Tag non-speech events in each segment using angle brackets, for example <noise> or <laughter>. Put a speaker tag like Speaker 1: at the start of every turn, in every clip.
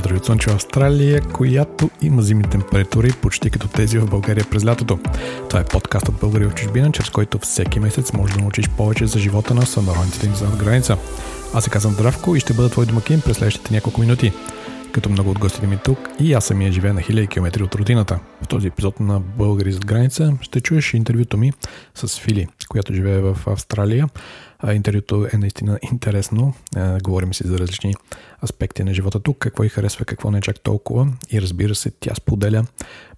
Speaker 1: Поздрави от Слънчева Австралия, която има зимни температури почти като тези в България през лятото. Това е подкаст от България в чужбина, чрез който всеки месец можеш да научиш повече за живота на сънародниците ни зад граница. Аз се казвам Здравко и ще бъда твой домакин през следващите няколко минути. Като много от гостите ми тук и аз самия живея на хиляди километри от родината. В този епизод на Българи зад граница ще чуеш интервюто ми с Фили, която живее в Австралия. Интервюто е наистина интересно. Говорим си за различни аспекти на живота тук, какво й харесва, какво не е чак толкова. И разбира се, тя споделя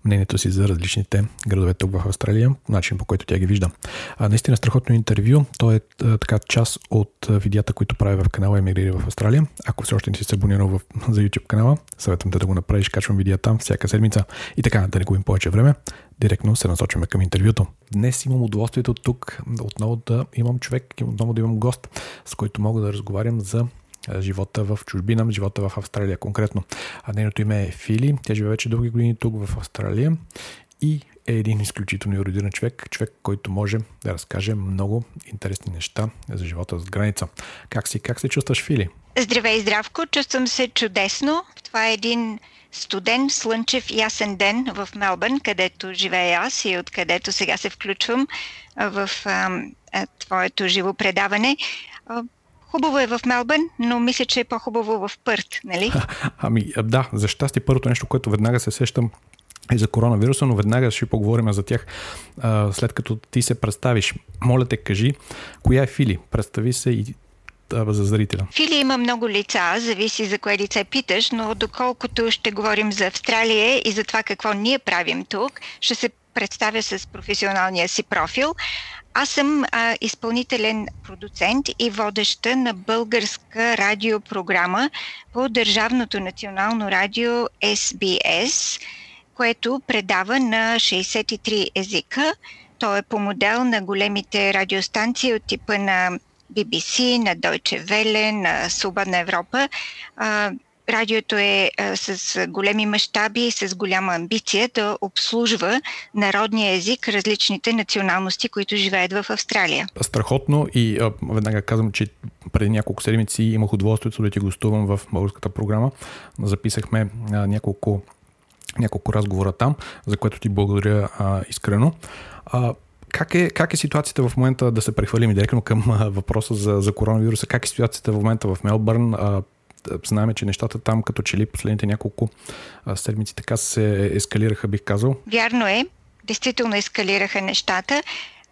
Speaker 1: мнението си за различните градове тук в Австралия, начин по който тя ги вижда. А, наистина страхотно интервю. То е така част от видеята, които правя в канала Емигрири в Австралия. Ако все още не си се абонирал в, <laughs> за YouTube канала, съветвам те да го направиш. Качвам видеа там всяка седмица. И така, да не губим повече време, директно се насочваме към интервюто. Днес имам удоволствието тук отново да имам човек, отново да имам гост, с който мога да разговарям за живота в чужбина, живота в Австралия конкретно. А нейното име е Фили, тя живее вече дълги години тук в Австралия и е един изключително еродиран човек, човек, който може да разкаже много интересни неща за живота с граница. Как си, как се чувстваш, Фили?
Speaker 2: Здравей, здравко, чувствам се чудесно. Това е един студен, слънчев, ясен ден в Мелбърн, където живея аз и откъдето сега се включвам в а, а, твоето живо предаване. А, Хубаво е в Мелбърн, но мисля, че е по-хубаво в Пърт, нали?
Speaker 1: Ами да, за щастие първото нещо, което веднага се сещам е за коронавируса, но веднага ще поговорим за тях след като ти се представиш. Моля те, кажи, коя е Фили? Представи се и за зрителя?
Speaker 2: Фили има много лица, зависи за кое лице питаш, но доколкото ще говорим за Австралия и за това какво ние правим тук, ще се представя с професионалния си профил. Аз съм а, изпълнителен продуцент и водеща на българска радиопрограма по Държавното национално радио SBS, което предава на 63 езика. То е по модел на големите радиостанции от типа на BBC, на Deutsche Welle, на Свободна Европа. А, радиото е а, с големи мащаби и с голяма амбиция да обслужва народния език различните националности, които живеят в Австралия.
Speaker 1: Страхотно и а, веднага казвам, че преди няколко седмици имах удоволствието да ти гостувам в българската програма. Записахме а, няколко, няколко разговора там, за което ти благодаря а, искрено. А, как е, как е ситуацията в момента, да се прехвалим директно към а, въпроса за, за коронавируса, как е ситуацията в момента в Мелбърн? А, знаем, че нещата там като че ли последните няколко седмици така се ескалираха, бих казал.
Speaker 2: Вярно е, действително ескалираха нещата.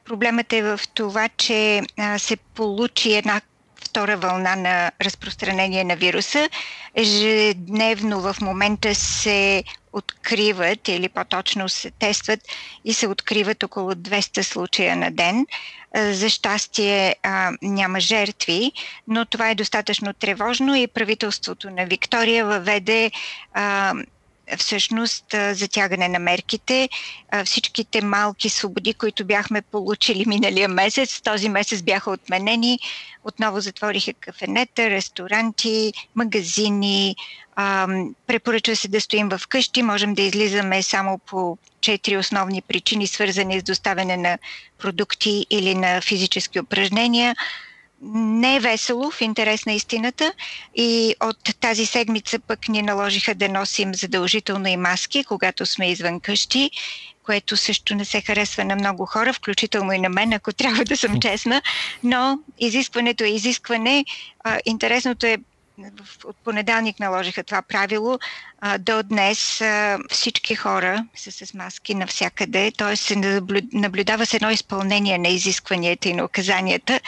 Speaker 2: Проблемът е в това, че се получи една втора вълна на разпространение на вируса. Ежедневно в момента се откриват или по-точно се тестват и се откриват около 200 случая на ден. За щастие няма жертви, но това е достатъчно тревожно и правителството на Виктория въведе всъщност затягане на мерките. Всичките малки свободи, които бяхме получили миналия месец, този месец бяха отменени. Отново затвориха кафенета, ресторанти, магазини. Препоръчва се да стоим в къщи. Можем да излизаме само по четири основни причини, свързани с доставяне на продукти или на физически упражнения не е весело в интерес на истината. И от тази седмица пък ни наложиха да носим задължително и маски, когато сме извън къщи, което също не се харесва на много хора, включително и на мен, ако трябва да съм честна, но изискването е изискване. интересното е от понеделник наложиха това правило. До днес всички хора са с маски навсякъде, т.е. се наблюдава с едно изпълнение на изискванията и на указанията.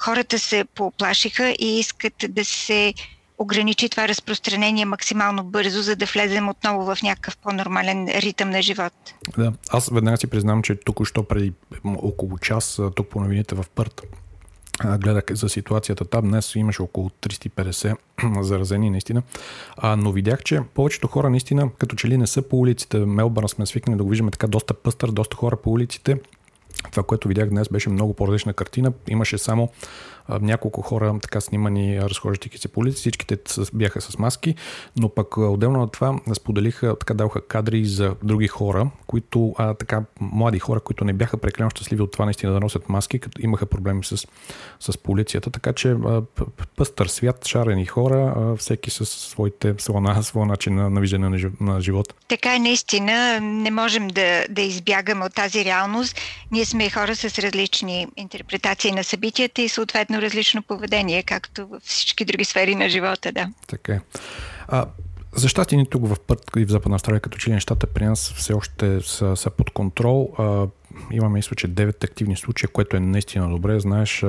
Speaker 2: Хората се поплашиха и искат да се ограничи това разпространение максимално бързо, за да влезем отново в някакъв по-нормален ритъм на живот.
Speaker 1: Да, аз веднага си признам, че току-що преди около час тук по новините в Пърт гледах за ситуацията там. Днес имаше около 350 <clears throat> заразени наистина. А, но видях, че повечето хора наистина като че ли не са по улиците. Мелбърн сме свикнали да го виждаме така доста пъстър, доста хора по улиците. Това, което видях днес, беше много по-различна картина. Имаше само няколко хора така снимани, разхождайки се по улици, всичките бяха с маски, но пък отделно на това споделиха, така даваха кадри за други хора, които, а, така, млади хора, които не бяха прекалено щастливи от това наистина да носят маски, като имаха проблеми с, с полицията, така че пъстър свят, шарени хора, всеки с своите, своя, <laughs> своя начин на, на виждане на, на живота.
Speaker 2: Така е наистина, не можем да, да избягаме от тази реалност. Ние сме хора с различни интерпретации на събитията и съответно различно поведение, както във всички други сфери на живота, да.
Speaker 1: Така е. А, за щастие ни тук в Пърт и в Западна Австралия, като че нещата при нас все още са, са под контрол. А, имаме мисля, че 9 активни случая, което е наистина добре. Знаеш,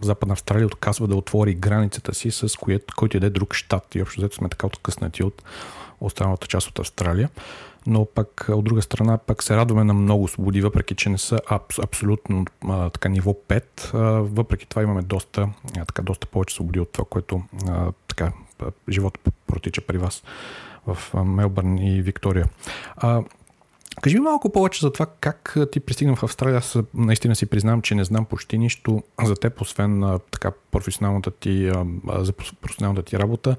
Speaker 1: Западна Австралия отказва да отвори границата си с който иде друг щат. И общо взето сме така откъснати от останалата част от Австралия. Но пък от друга страна пък се радваме на много свободи, въпреки че не са аб, абсолютно а, така ниво 5. А, въпреки това имаме доста, а, така, доста повече свободи от това, което а, така, живота протича при вас в Мелбърн и Виктория. А, Кажи ми малко повече за това как ти пристигна в Австралия. Аз наистина си признавам, че не знам почти нищо за теб, освен така професионалната ти, за професионалната ти работа.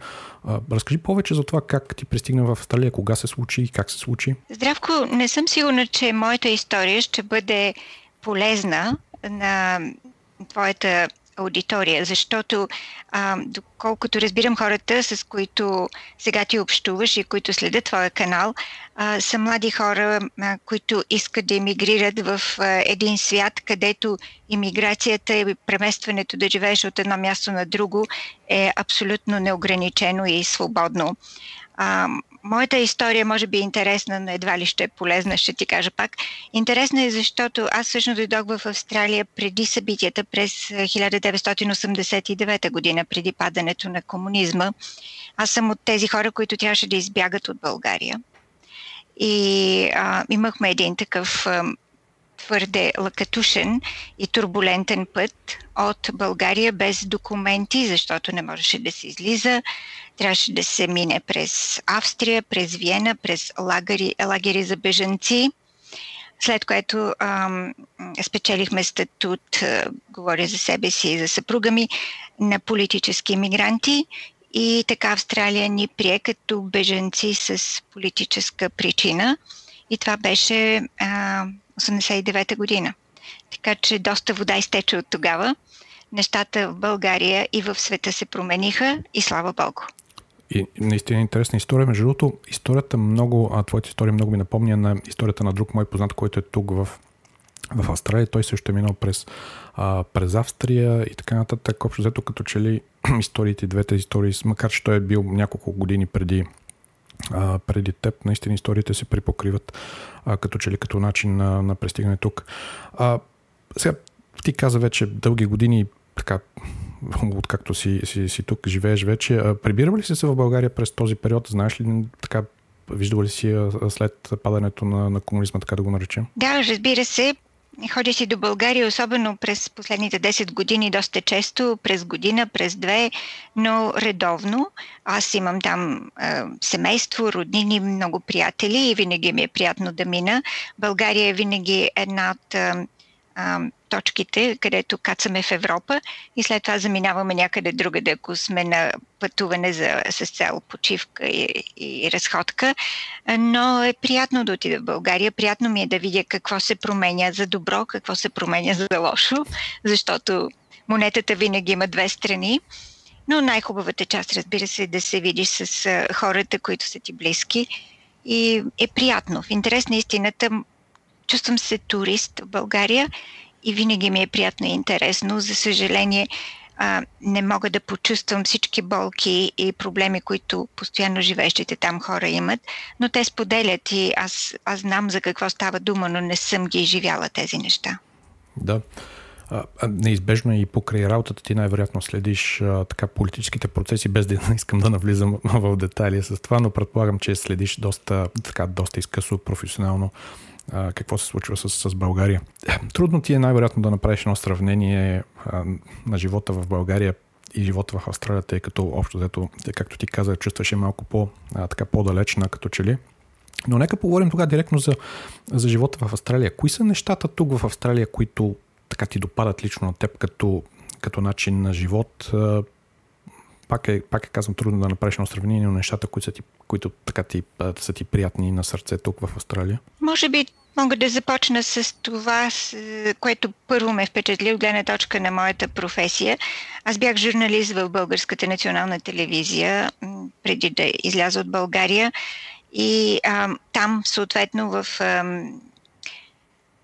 Speaker 1: Разкажи повече за това как ти пристигна в Австралия, кога се случи и как се случи.
Speaker 2: Здравко, не съм сигурна, че моята история ще бъде полезна на твоята аудитория, защото а, доколкото разбирам хората, с които сега ти общуваш и които следят твоя канал, а, са млади хора, а, които искат да емигрират в а, един свят, където иммиграцията и преместването да живееш от едно място на друго е абсолютно неограничено и свободно. А, моята история може би е интересна, но едва ли ще е полезна, ще ти кажа пак. Интересна е, защото аз всъщност дойдох в Австралия преди събитията през 1989 година, преди падането на комунизма. Аз съм от тези хора, които трябваше да избягат от България. И а, имахме един такъв а, твърде лакатушен и турбулентен път от България без документи, защото не можеше да се излиза. Трябваше да се мине през Австрия, през Виена, през лагери, лагери за бежанци, след което ам, спечелихме статут, а, говоря за себе си и за съпруга ми, на политически иммигранти и така Австралия ни прие като бежанци с политическа причина. И това беше а, 89-та година. Така че доста вода изтече от тогава. Нещата в България и в света се промениха и слава Богу.
Speaker 1: И наистина интересна история. Между другото, историята много, а твоята история много ми напомня на историята на друг мой познат, който е тук в, в Австралия. Той също е минал през, а, през Австрия и така нататък. Общо взето като че ли <clears throat> историите, двете истории, макар че той е бил няколко години преди, а, преди теб, наистина историите се припокриват а, като че ли като начин на, на пристигане тук. А, сега ти каза вече дълги години така откакто си, си, си тук живееш вече. Прибирал ли си се в България през този период? Знаеш ли така Виждала ли си след падането на, на комунизма, така да го наречем?
Speaker 2: Да, разбира се. Ходя си до България, особено през последните 10 години, доста често, през година, през две, но редовно. Аз имам там е, семейство, роднини, много приятели и винаги ми е приятно да мина. България е винаги една от е, точките, където кацаме в Европа и след това заминаваме някъде другаде, ако сме на пътуване за, с цел почивка и, и разходка. Но е приятно да отида в България. Приятно ми е да видя какво се променя за добро, какво се променя за лошо, защото монетата винаги има две страни. Но най-хубавата част, разбира се, е да се видиш с хората, които са ти близки. И е приятно. В интерес на истината, чувствам се турист в България и винаги ми е приятно и интересно. За съжаление, а, не мога да почувствам всички болки и проблеми, които постоянно живеещите там хора имат, но те споделят и аз, аз знам за какво става дума, но не съм ги изживяла тези неща.
Speaker 1: Да. Неизбежно и покрай работата ти най-вероятно следиш а, така политическите процеси, без да <laughs> искам да навлизам в детайли с това, но предполагам, че следиш доста, така, доста изкъсо, професионално а, какво се случва с, с България. Трудно ти е най-вероятно да направиш едно сравнение а, на живота в България и живота в Австралия, тъй като общо взето, както ти каза, чувстваше малко по, а, така по-далечна като че ли. Но нека поговорим тогава директно за, за живота в Австралия. Кои са нещата тук в Австралия, които така ти допадат лично на теб като, като начин на живот. Пак е, пак е казвам, трудно да направиш едно сравнение, но нещата, които са ти, които така ти, са ти приятни на сърце тук в Австралия.
Speaker 2: Може би Мога да започна с това, което първо ме впечатли от гледна точка на моята професия. Аз бях журналист в Българската национална телевизия преди да изляза от България и а, там, съответно, в а,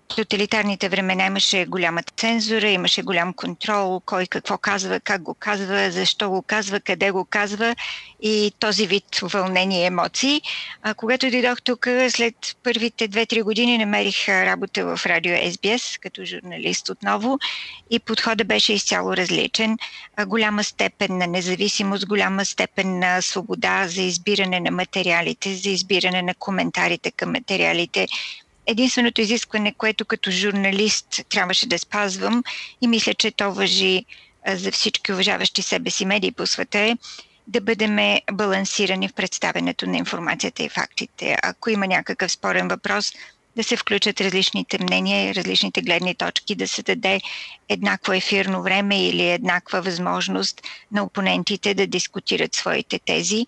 Speaker 2: тоталитарните времена имаше голяма цензура, имаше голям контрол, кой какво казва, как го казва, защо го казва, къде го казва и този вид вълнение и емоции. А, когато дойдох тук, след първите 2-3 години намерих работа в радио SBS като журналист отново и подходът беше изцяло различен. А, голяма степен на независимост, голяма степен на свобода за избиране на материалите, за избиране на коментарите към материалите единственото изискване, което като журналист трябваше да спазвам и мисля, че то въжи за всички уважаващи себе си медии по света е да бъдем балансирани в представенето на информацията и фактите. Ако има някакъв спорен въпрос, да се включат различните мнения и различните гледни точки, да се даде еднакво ефирно време или еднаква възможност на опонентите да дискутират своите тези.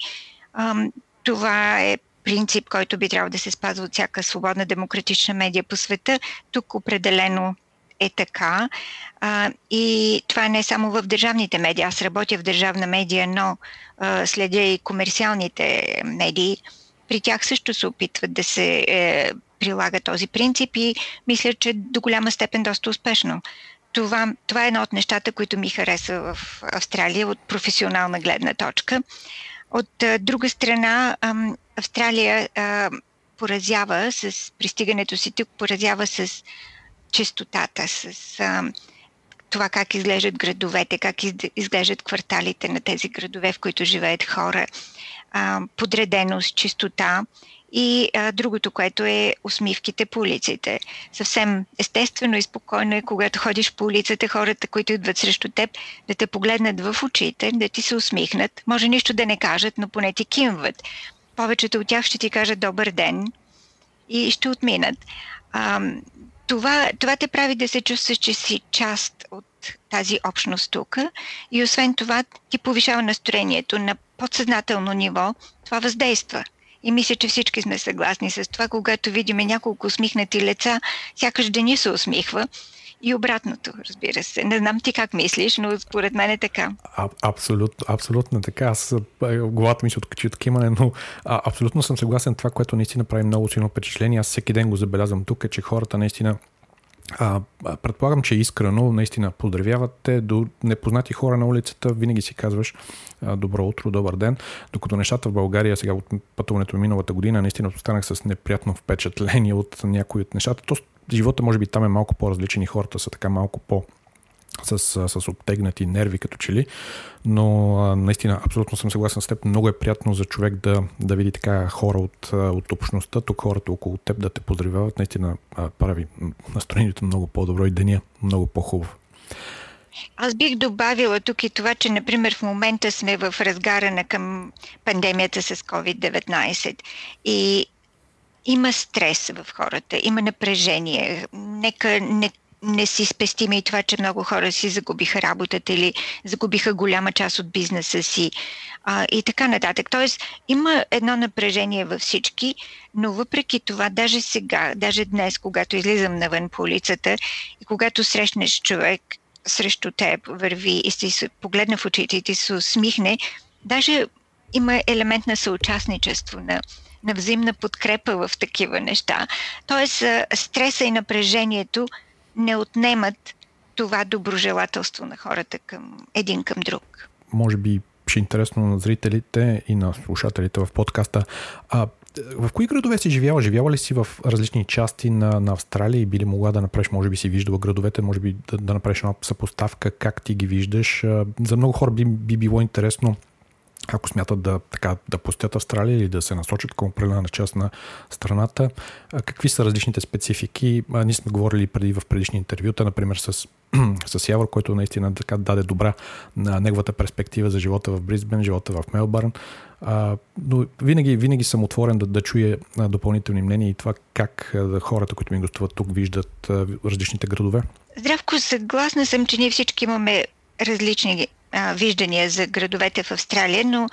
Speaker 2: Това е принцип, който би трябвало да се спазва от всяка свободна демократична медия по света. Тук определено е така. А, и това не е само в държавните медии. Аз работя в държавна медия, но а, следя и комерциалните медии. При тях също се опитват да се е, прилага този принцип и мисля, че до голяма степен доста успешно. Това, това е едно от нещата, които ми харесва в Австралия от професионална гледна точка. От а, друга страна, Австралия а, поразява с пристигането си тук, поразява с чистотата, с а, това как изглеждат градовете, как изглеждат кварталите на тези градове, в които живеят хора, а, подреденост, чистота и а, другото, което е усмивките по улиците. Съвсем естествено и спокойно е, когато ходиш по улицата, хората, които идват срещу теб, да те погледнат в очите, да ти се усмихнат. Може нищо да не кажат, но поне ти кимват. Повечето от тях ще ти кажат добър ден и ще отминат. А, това, това те прави да се чувстваш, че си част от тази общност тук и освен това ти повишава настроението на подсъзнателно ниво. Това въздейства – и мисля, че всички сме съгласни с това, когато видиме няколко усмихнати лица, сякаш да ни се усмихва. И обратното, разбира се. Не знам ти как мислиш, но според мен е така.
Speaker 1: А, абсолютно, абсолютно така. Аз главата ми се откачи от кимане, но а, абсолютно съм съгласен това, което наистина прави много силно впечатление. Аз всеки ден го забелязвам тук, е, че хората наистина а, предполагам, че искрено наистина поздравявате до непознати хора на улицата, винаги си казваш добро утро, добър ден, докато нещата в България сега от пътуването миналата година наистина останах с неприятно впечатление от някои от нещата. То живота може би там е малко по-различен и хората са така малко по- с, с обтегнати нерви като че но наистина абсолютно съм съгласен с теб. Много е приятно за човек да, да види така хора от, от общността, тук хората около теб да те поздравяват. Наистина прави настроението много по-добро и деня много по-хубав.
Speaker 2: Аз бих добавила тук и това, че, например, в момента сме в разгара на към пандемията с COVID-19 и има стрес в хората, има напрежение. Нека не не си спестим и това, че много хора си загубиха работата или загубиха голяма част от бизнеса си а, и така нататък. Тоест, има едно напрежение във всички, но въпреки това, даже сега, даже днес, когато излизам навън по улицата и когато срещнеш човек срещу теб, върви и се погледне в очите и ти се усмихне, даже има елемент на съучастничество, на, на взаимна подкрепа в такива неща. Тоест, стреса и напрежението – не отнемат това доброжелателство на хората към един към друг.
Speaker 1: Може би ще е интересно на зрителите и на слушателите в подкаста. А, в кои градове си живяла? Живяла ли си в различни части на, на Австралия и би ли могла да направиш, може би си виждала градовете, може би да, да направиш една съпоставка, как ти ги виждаш? За много хора би, би било интересно ако смятат да, така, да пустят Австралия или да се насочат към определена част на страната, какви са различните специфики? Ние сме говорили преди в предишни интервюта, например с, <clears throat> с Явор, който наистина така даде добра на неговата перспектива за живота в Бризбен, живота в Мелбърн. Но винаги, винаги съм отворен да, да чуя допълнителни мнения и това как хората, които ми гостуват тук, виждат различните градове.
Speaker 2: Здравко, съгласна съм, че ние всички имаме различни а, виждания за градовете в Австралия, но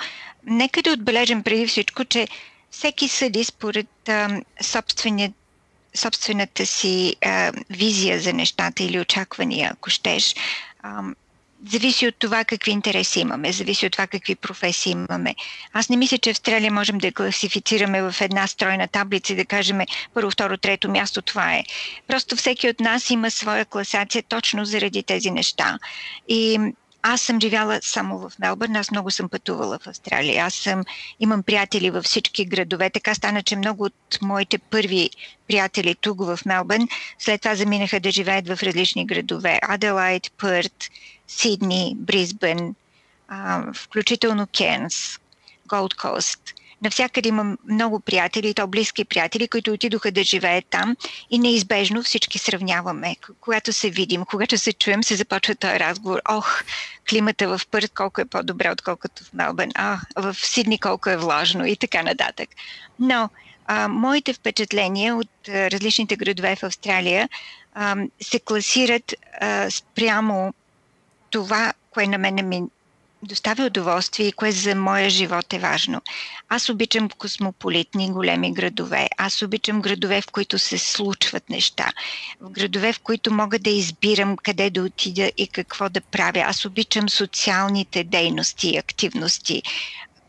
Speaker 2: нека да отбележим преди всичко, че всеки съди според а, собствения, собствената си а, визия за нещата или очаквания, ако щеш. А, зависи от това какви интереси имаме, зависи от това какви професии имаме. Аз не мисля, че Австралия можем да класифицираме в една стройна таблица и да кажем първо, второ, трето място това е. Просто всеки от нас има своя класация точно заради тези неща. И аз съм живяла само в Мелбърн, аз много съм пътувала в Австралия. Аз съм, имам приятели във всички градове. Така стана, че много от моите първи приятели тук в Мелбърн след това заминаха да живеят в различни градове. Аделайт, Пърт, Сидни, Бризбен, включително Кенс, Голд Кост – навсякъде имам много приятели, то близки приятели, които отидоха да живеят там и неизбежно всички сравняваме. Когато се видим, когато се чуем, се започва този разговор. Ох, климата в Пърт колко е по-добре, отколкото в Мелбърн. А, в Сидни колко е влажно и така нататък. Но а, моите впечатления от а, различните градове в Австралия а, се класират а, спрямо това, кое на мен ми доставя удоволствие и кое за моя живот е важно. Аз обичам космополитни големи градове. Аз обичам градове, в които се случват неща. В градове, в които мога да избирам къде да отида и какво да правя. Аз обичам социалните дейности и активности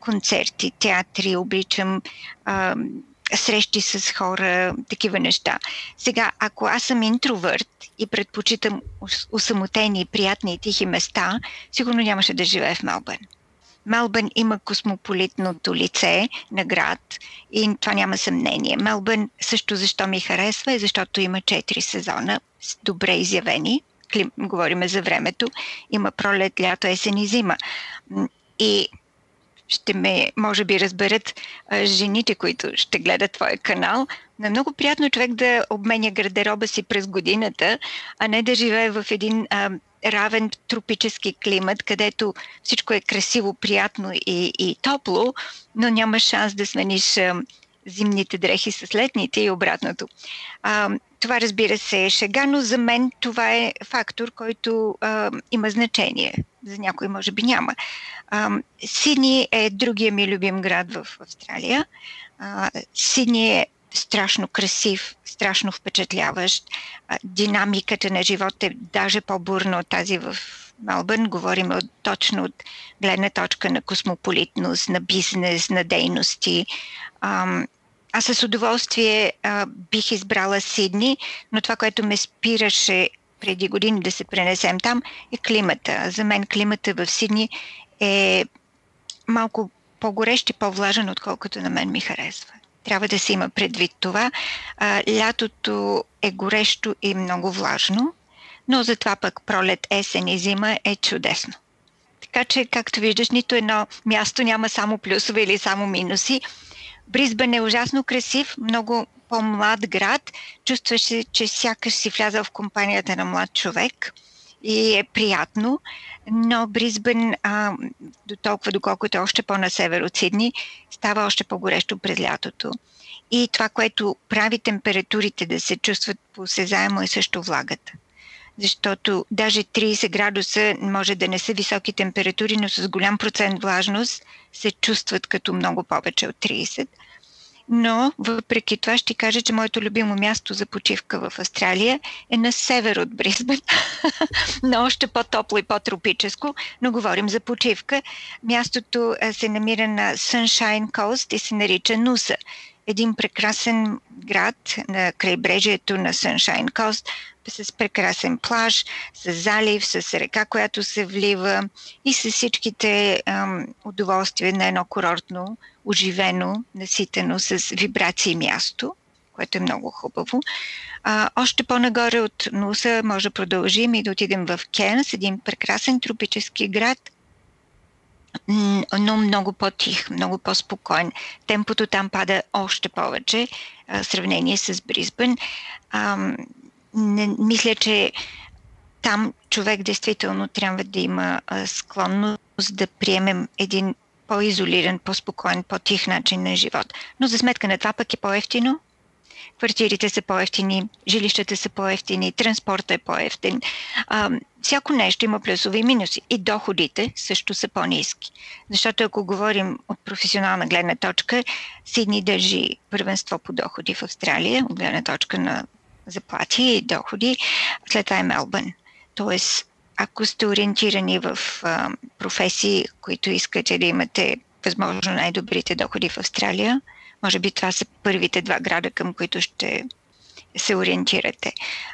Speaker 2: концерти, театри, обичам а, срещи с хора, такива неща. Сега, ако аз съм интровърт и предпочитам усамотени, приятни и тихи места, сигурно нямаше да живея в Мелбърн. Мелбърн има космополитното лице на град и това няма съмнение. Мелбърн също защо ми харесва е защото има 4 сезона, добре изявени. Клим, говориме за времето. Има пролет, лято, есен и зима. И ще ме, може би, разберат а, жените, които ще гледат твоя канал. Но е много приятно човек да обменя гардероба си през годината, а не да живее в един а, равен тропически климат, където всичко е красиво, приятно и, и топло, но няма шанс да смениш а, зимните дрехи с летните и обратното. А, това разбира се е шега, но за мен това е фактор, който а, има значение. За някой може би няма. Сидни е другия ми любим град в Австралия. Сидни е страшно красив, страшно впечатляващ. Динамиката на живота е даже по-бурна от тази в Мелбърн. Говорим от, точно от гледна точка на космополитност, на бизнес, на дейности. Аз с удоволствие а, бих избрала Сидни, но това, което ме спираше преди години да се пренесем там, е климата. За мен климата в Сидни е малко по-горещ и по-влажен, отколкото на мен ми харесва. Трябва да се има предвид това. Лятото е горещо и много влажно, но затова пък пролет, есен и зима е чудесно. Така че, както виждаш, нито едно място няма само плюсове или само минуси. Бризбен е ужасно красив, много по-млад град. Чувстваш се, че сякаш си влязал в компанията на млад човек и е приятно. Но Бризбен, а, до толкова доколкото е още по-на север от Сидни, става още по-горещо през лятото. И това, което прави температурите да се чувстват посезаемо е също влагата защото даже 30 градуса може да не са високи температури, но с голям процент влажност се чувстват като много повече от 30. Но, въпреки това, ще кажа, че моето любимо място за почивка в Австралия е на север от Брисбен, <laughs> но още по-топло и по-тропическо, но говорим за почивка. Мястото се намира на Sunshine Coast и се нарича Нуса. Един прекрасен град на крайбрежието на Sunshine Coast, с прекрасен плаж, с залив, с река, която се влива и с всичките ам, удоволствия на едно курортно, оживено, наситено с вибрации място, което е много хубаво. А, още по-нагоре от Нуса може да продължим и да отидем в Кенс, един прекрасен тропически град, но много по-тих, много по-спокоен. Темпото там пада още повече в сравнение с Бризбен мисля, че там човек действително трябва да има склонност да приемем един по-изолиран, по-спокоен, по-тих начин на живот. Но за сметка на това пък е по-ефтино. Квартирите са по-ефтини, жилищата са по-ефтини, транспорта е по-ефтин. А, всяко нещо има плюсове и минуси. И доходите също са по-низки. Защото ако говорим от професионална гледна точка, Сидни държи първенство по доходи в Австралия, от гледна точка на заплати и доходи. След това е Мелбърн. Тоест, ако сте ориентирани в а, професии, които искате да имате възможно най-добрите доходи в Австралия, може би това са първите два града, към които ще се ориентирате.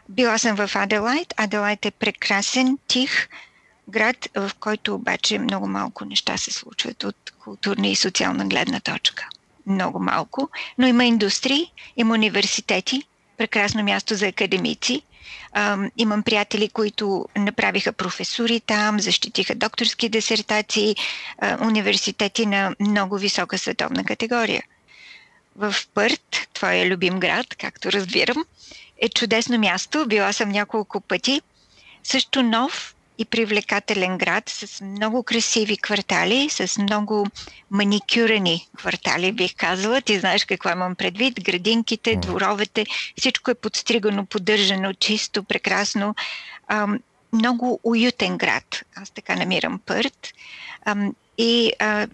Speaker 2: Била съм в Аделайт. Аделайт е прекрасен, тих град, в който обаче много малко неща се случват от културна и социална гледна точка. Много малко. Но има индустрии, има университети, прекрасно място за академици. имам приятели, които направиха професури там, защитиха докторски дисертации, университети на много висока световна категория в Пърт, твоя любим град, както разбирам, е чудесно място. Била съм няколко пъти. Също нов и привлекателен град с много красиви квартали, с много маникюрени квартали, бих казала. Ти знаеш какво имам предвид. Градинките, дворовете, всичко е подстригано, поддържано, чисто, прекрасно. Ам, много уютен град. Аз така намирам Пърт. Ам, и а,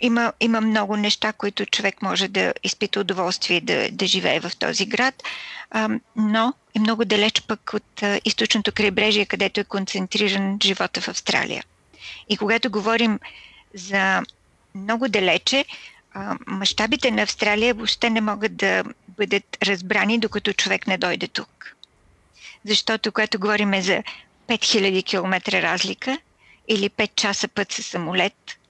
Speaker 2: има, има много неща, които човек може да изпита удоволствие да, да живее в този град, а, но е много далеч пък от а, източното крайбрежие, където е концентриран живота в Австралия. И когато говорим за много далече, мащабите на Австралия въобще не могат да бъдат разбрани, докато човек не дойде тук. Защото когато говорим за 5000 км разлика или 5 часа път със самолет –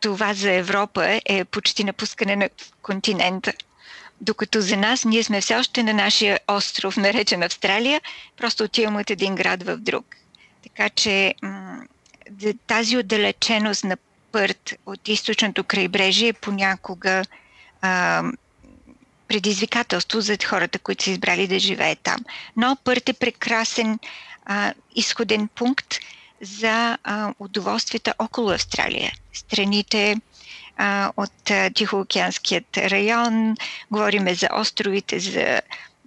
Speaker 2: това за Европа е почти напускане на континента. Докато за нас ние сме все още на нашия остров, наречен Австралия, просто отиваме от един град в друг. Така че тази отдалеченост на Пърт от източното крайбрежие понякога а, предизвикателство за хората, които са избрали да живеят там. Но Пърт е прекрасен а, изходен пункт за а, удоволствията около Австралия. Страните а, от а, Тихоокеанският район, говориме за островите, за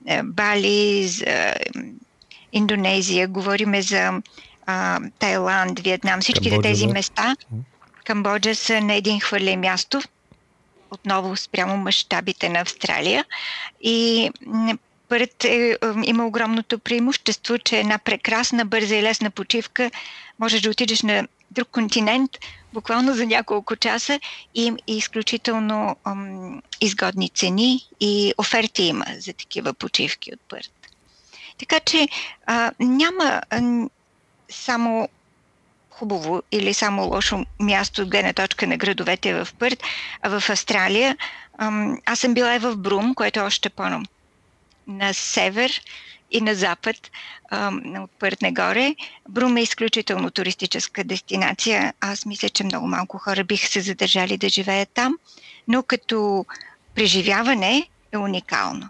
Speaker 2: а, Бали, за Индонезия, говориме за а, Тайланд, Виетнам, всичките Камбоджа, тези да. места. Камбоджа са на един хвърле място, отново спрямо мащабите на Австралия. И Пърт е, има огромното преимущество, че една прекрасна, бърза и лесна почивка можеш да отидеш на друг континент буквално за няколко часа и изключително ам, изгодни цени и оферти има за такива почивки от Пърт. Така че а, няма а, само хубаво или само лошо място от гледна точка на градовете в Пърт, а в Австралия. Ам, аз съм била и в Брум, което е още по на север и на запад от Пъртне горе. Брум е изключително туристическа дестинация. Аз мисля, че много малко хора биха се задържали да живеят там, но като преживяване е уникално.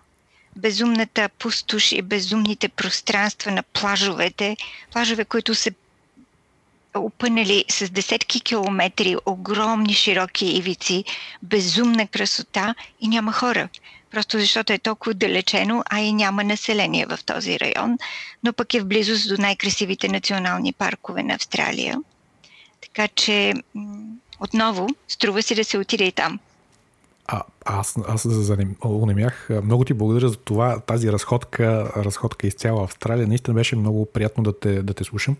Speaker 2: Безумната пустош и безумните пространства на плажовете, плажове, които са опънали с десетки километри, огромни широки ивици, безумна красота и няма хора просто защото е толкова далечено, а и няма население в този район, но пък е в близост до най-красивите национални паркове на Австралия. Така че отново струва си да се отиде и там.
Speaker 1: А, аз, аз занемях. Много ти благодаря за това. Тази разходка, разходка из цяла Австралия, наистина беше много приятно да те, да те слушам.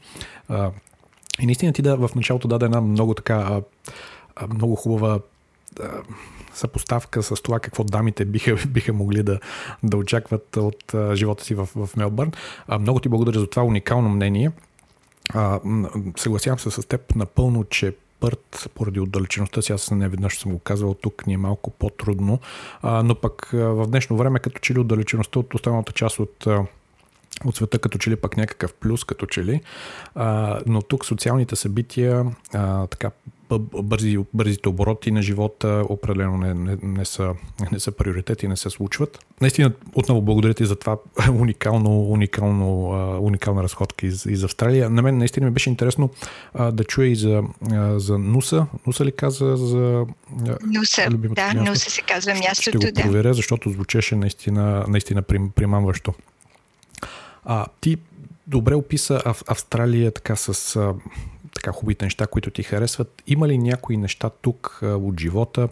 Speaker 1: И наистина ти да в началото даде една много така много хубава съпоставка с това какво дамите биха, <laughs> биха могли да, да очакват от а, живота си в, в Мелбърн. А, много ти благодаря за това уникално мнение. А, съгласявам се с теб напълно, че Пърт, поради отдалечеността си, аз не веднъж съм го казвал, тук ни е малко по-трудно, а, но пък в днешно време, като че ли отдалечеността от останалата част от от света като че ли пък някакъв плюс, като че ли. А, но тук социалните събития, а, така бързи, бързите обороти на живота определено не, не, не, са, не са приоритети, не се случват. Наистина, отново благодаря ти за това <laughs> уникално, уникално, уникална разходка из, из Австралия. На мен наистина ми беше интересно а, да чуя и за, а, за Нуса. Нуса ли каза за
Speaker 2: Нуса, да, място? Нуса се казва мястото.
Speaker 1: Ще го проверя, да. защото звучеше наистина, наистина примамващо. А, ти добре описа Австралия така с така хубавите неща, които ти харесват. Има ли някои неща тук от живота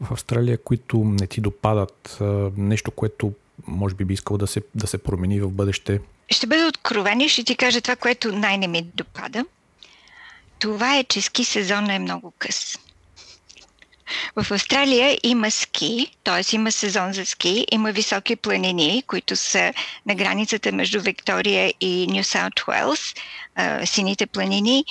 Speaker 1: в Австралия, които не ти допадат? Нещо, което може би би искал да се, да се промени в бъдеще?
Speaker 2: Ще бъда откровен и ще ти кажа това, което най-не ми допада. Това е, че ски сезона е много къс. В Австралия има ски, т.е. има сезон за ски, има високи планини, които са на границата между Виктория и Нью Саут Уелс, сините планини.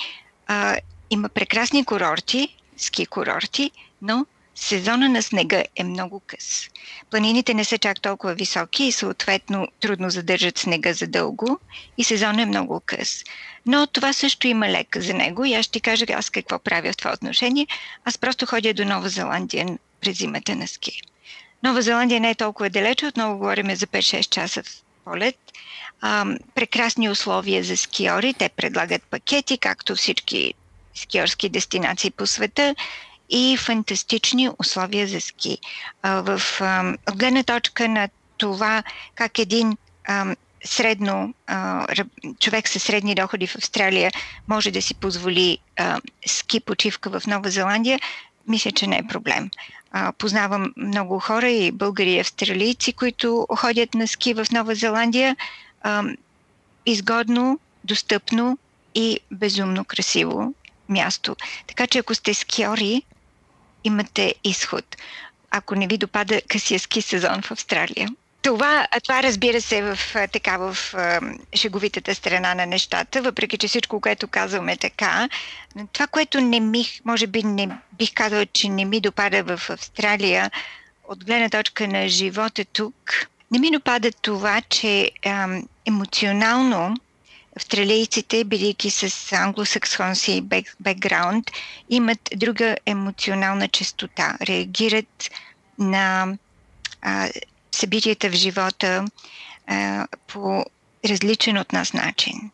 Speaker 2: Има прекрасни курорти, ски курорти, но сезона на снега е много къс. Планините не са чак толкова високи и съответно трудно задържат снега за дълго и сезон е много къс. Но това също има лек за него и аз ще кажа аз какво правя в това отношение. Аз просто ходя до Нова Зеландия през зимата на ски. Нова Зеландия не е толкова далече, отново говорим за 5-6 часа в полет. А, прекрасни условия за скиори. Те предлагат пакети, както всички скиорски дестинации по света и фантастични условия за ски. А, в, а, гледна точка на това как един а, средно, а, човек със средни доходи в Австралия може да си позволи а, ски почивка в Нова Зеландия, мисля, че не е проблем. А, познавам много хора и българи и австралийци, които ходят на ски в Нова Зеландия. Изгодно, достъпно и безумно красиво място. Така че ако сте скиори, имате изход. Ако не ви допада късия ски сезон в Австралия. Това, това разбира се в, така, в шеговитата страна на нещата, въпреки че всичко, което казвам е така. Това, което не ми, може би не бих казала, че не ми допада в Австралия, от гледна точка на живота тук, не ми допада това, че ам, емоционално австралийците, бидейки с англосаксонски бекграунд, имат друга емоционална частота. Реагират на а, събитията в живота а, по различен от нас начин.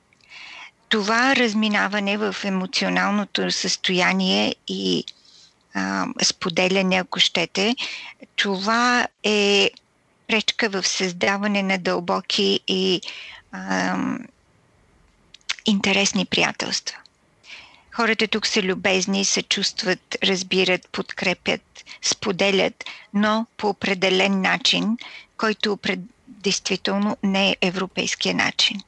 Speaker 2: Това разминаване в емоционалното състояние и а, споделяне, ако щете, това е пречка в създаване на дълбоки и а, интересни приятелства. Хората тук са любезни, се чувстват, разбират, подкрепят, споделят, но по определен начин, който действително не е европейския начин.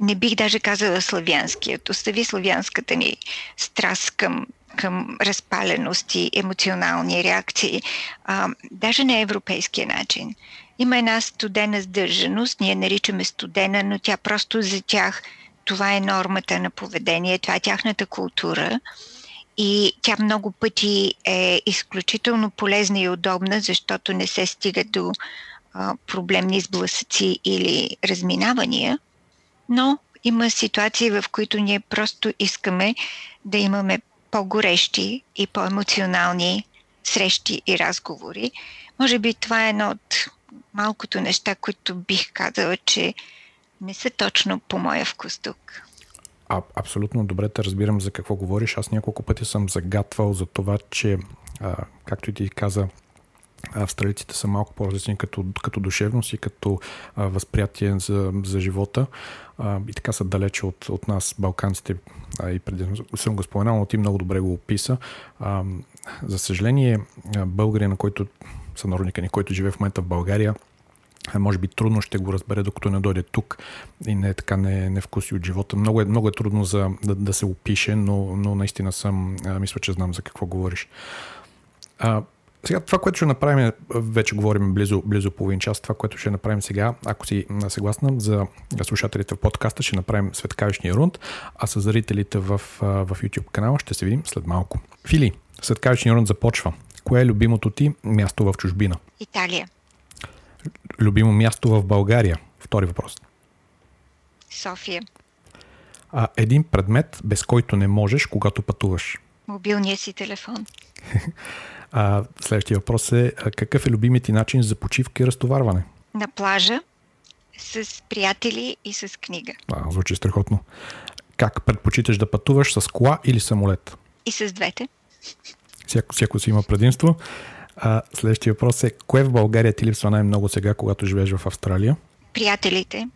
Speaker 2: Не бих даже казала славянският. Остави славянската ни страст към, към разпаленост и емоционални реакции. А, даже е европейския начин. Има една студена сдържаност, ние наричаме студена, но тя просто за тях – това е нормата на поведение, това е тяхната култура. И тя много пъти е изключително полезна и удобна, защото не се стига до а, проблемни сблъсъци или разминавания. Но има ситуации, в които ние просто искаме да имаме по-горещи и по-емоционални срещи и разговори. Може би това е едно от малкото неща, които бих казала, че не са точно по моя вкус тук.
Speaker 1: А, абсолютно добре те разбирам за какво говориш. Аз няколко пъти съм загатвал за това, че, а, както и ти каза, австралийците са малко по-различни като, като душевност и като а, възприятие за, за живота. А, и така са далече от, от нас, балканците. А, и преди съм го споменал, но ти много добре го описа. А, за съжаление, българина, който сънародника ни, който живее в момента в България, може би трудно ще го разбере, докато не дойде тук и не е така не, не вкуси от живота. Много е, много е трудно за, да, да се опише, но, но наистина съм, а, мисля, че знам за какво говориш. А, сега това, което ще направим, вече говорим близо, близо половин час, това, което ще направим сега, ако си съгласна за слушателите в подкаста, ще направим светкавичния рунд, а с зрителите в, в YouTube канала ще се видим след малко. Фили, светкавичния рунд започва. Кое е любимото ти място в чужбина?
Speaker 2: Италия.
Speaker 1: Любимо място в България? Втори въпрос.
Speaker 2: София.
Speaker 1: А, един предмет, без който не можеш, когато пътуваш?
Speaker 2: Мобилния си телефон. <laughs>
Speaker 1: А, следващия въпрос е какъв е любимият ти начин за почивка и разтоварване?
Speaker 2: На плажа, с приятели и с книга.
Speaker 1: А, звучи страхотно. Как предпочиташ да пътуваш с кола или самолет?
Speaker 2: И с двете.
Speaker 1: Всяко, всяко си има предимство. А, следващия въпрос е, кое в България ти липсва най-много сега, когато живееш в Австралия?
Speaker 2: Приятелите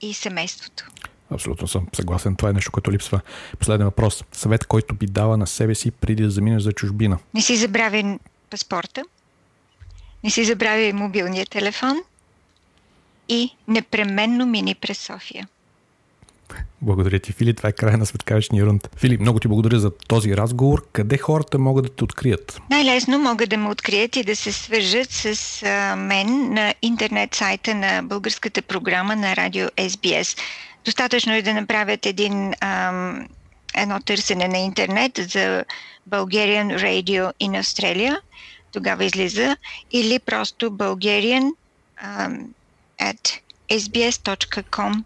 Speaker 2: и семейството.
Speaker 1: Абсолютно съм съгласен. Това е нещо, което липсва. Последен въпрос. Съвет, който би дала на себе си преди да заминеш за чужбина?
Speaker 2: Не си забравяй паспорта. Не си забравяй мобилния телефон. И непременно мини през София.
Speaker 1: Благодаря ти, Филип. Това е края на светкавичния рунд. Филип, много ти благодаря за този разговор. Къде хората могат да те открият?
Speaker 2: Най-лесно могат да ме открият и да се свържат с мен на интернет сайта на българската програма на радио SBS. Достатъчно е да направят един, ам, едно търсене на интернет за Bulgarian Radio in Australia. Тогава излиза. Или просто Bulgarian ам, at sbs.com.au.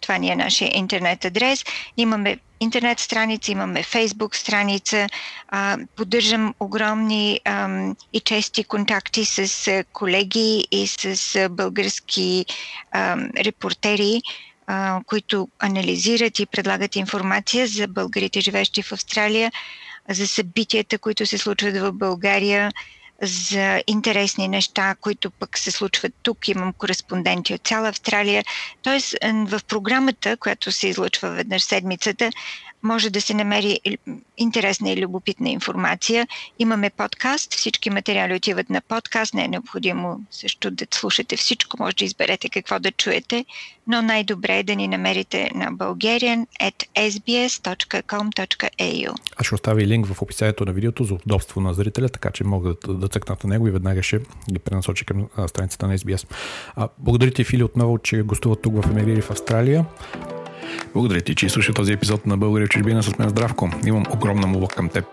Speaker 2: Това ни е нашия интернет адрес. Имаме интернет страница, имаме фейсбук страница. А, поддържам огромни а, и чести контакти с колеги и с български а, репортери, а, които анализират и предлагат информация за българите, живещи в Австралия, за събитията, които се случват в България, за интересни неща, които пък се случват тук. Имам кореспонденти от цяла Австралия. Тоест, в програмата, която се излъчва веднъж седмицата, може да се намери интересна и любопитна информация. Имаме подкаст, всички материали отиват на подкаст, не е необходимо също да слушате всичко, може да изберете какво да чуете, но най-добре е да ни намерите на bulgarian.sbs.com.au
Speaker 1: Аз ще оставя линк в описанието на видеото за удобство на зрителя, така че могат да, да цъкнат на него и веднага ще ги пренасочи към страницата на SBS. А, благодаря ти, Фили, отново, че гостува тук в Емигрири в Австралия. Благодаря ти, че слушаш този епизод на България в чужбина с мен Здравко. Имам огромна молба към теб.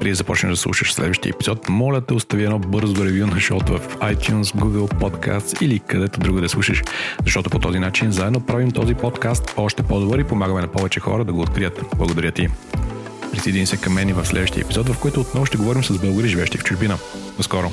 Speaker 1: Преди да започнеш да слушаш следващия епизод, моля те остави едно бързо ревю на шоуто в iTunes, Google Podcasts или където друго да слушаш, защото по този начин заедно правим този подкаст още по-добър и помагаме на повече хора да го открият. Благодаря ти. Присъедини се към мен и в следващия епизод, в който отново ще говорим с българи, живещи в чужбина. До скоро!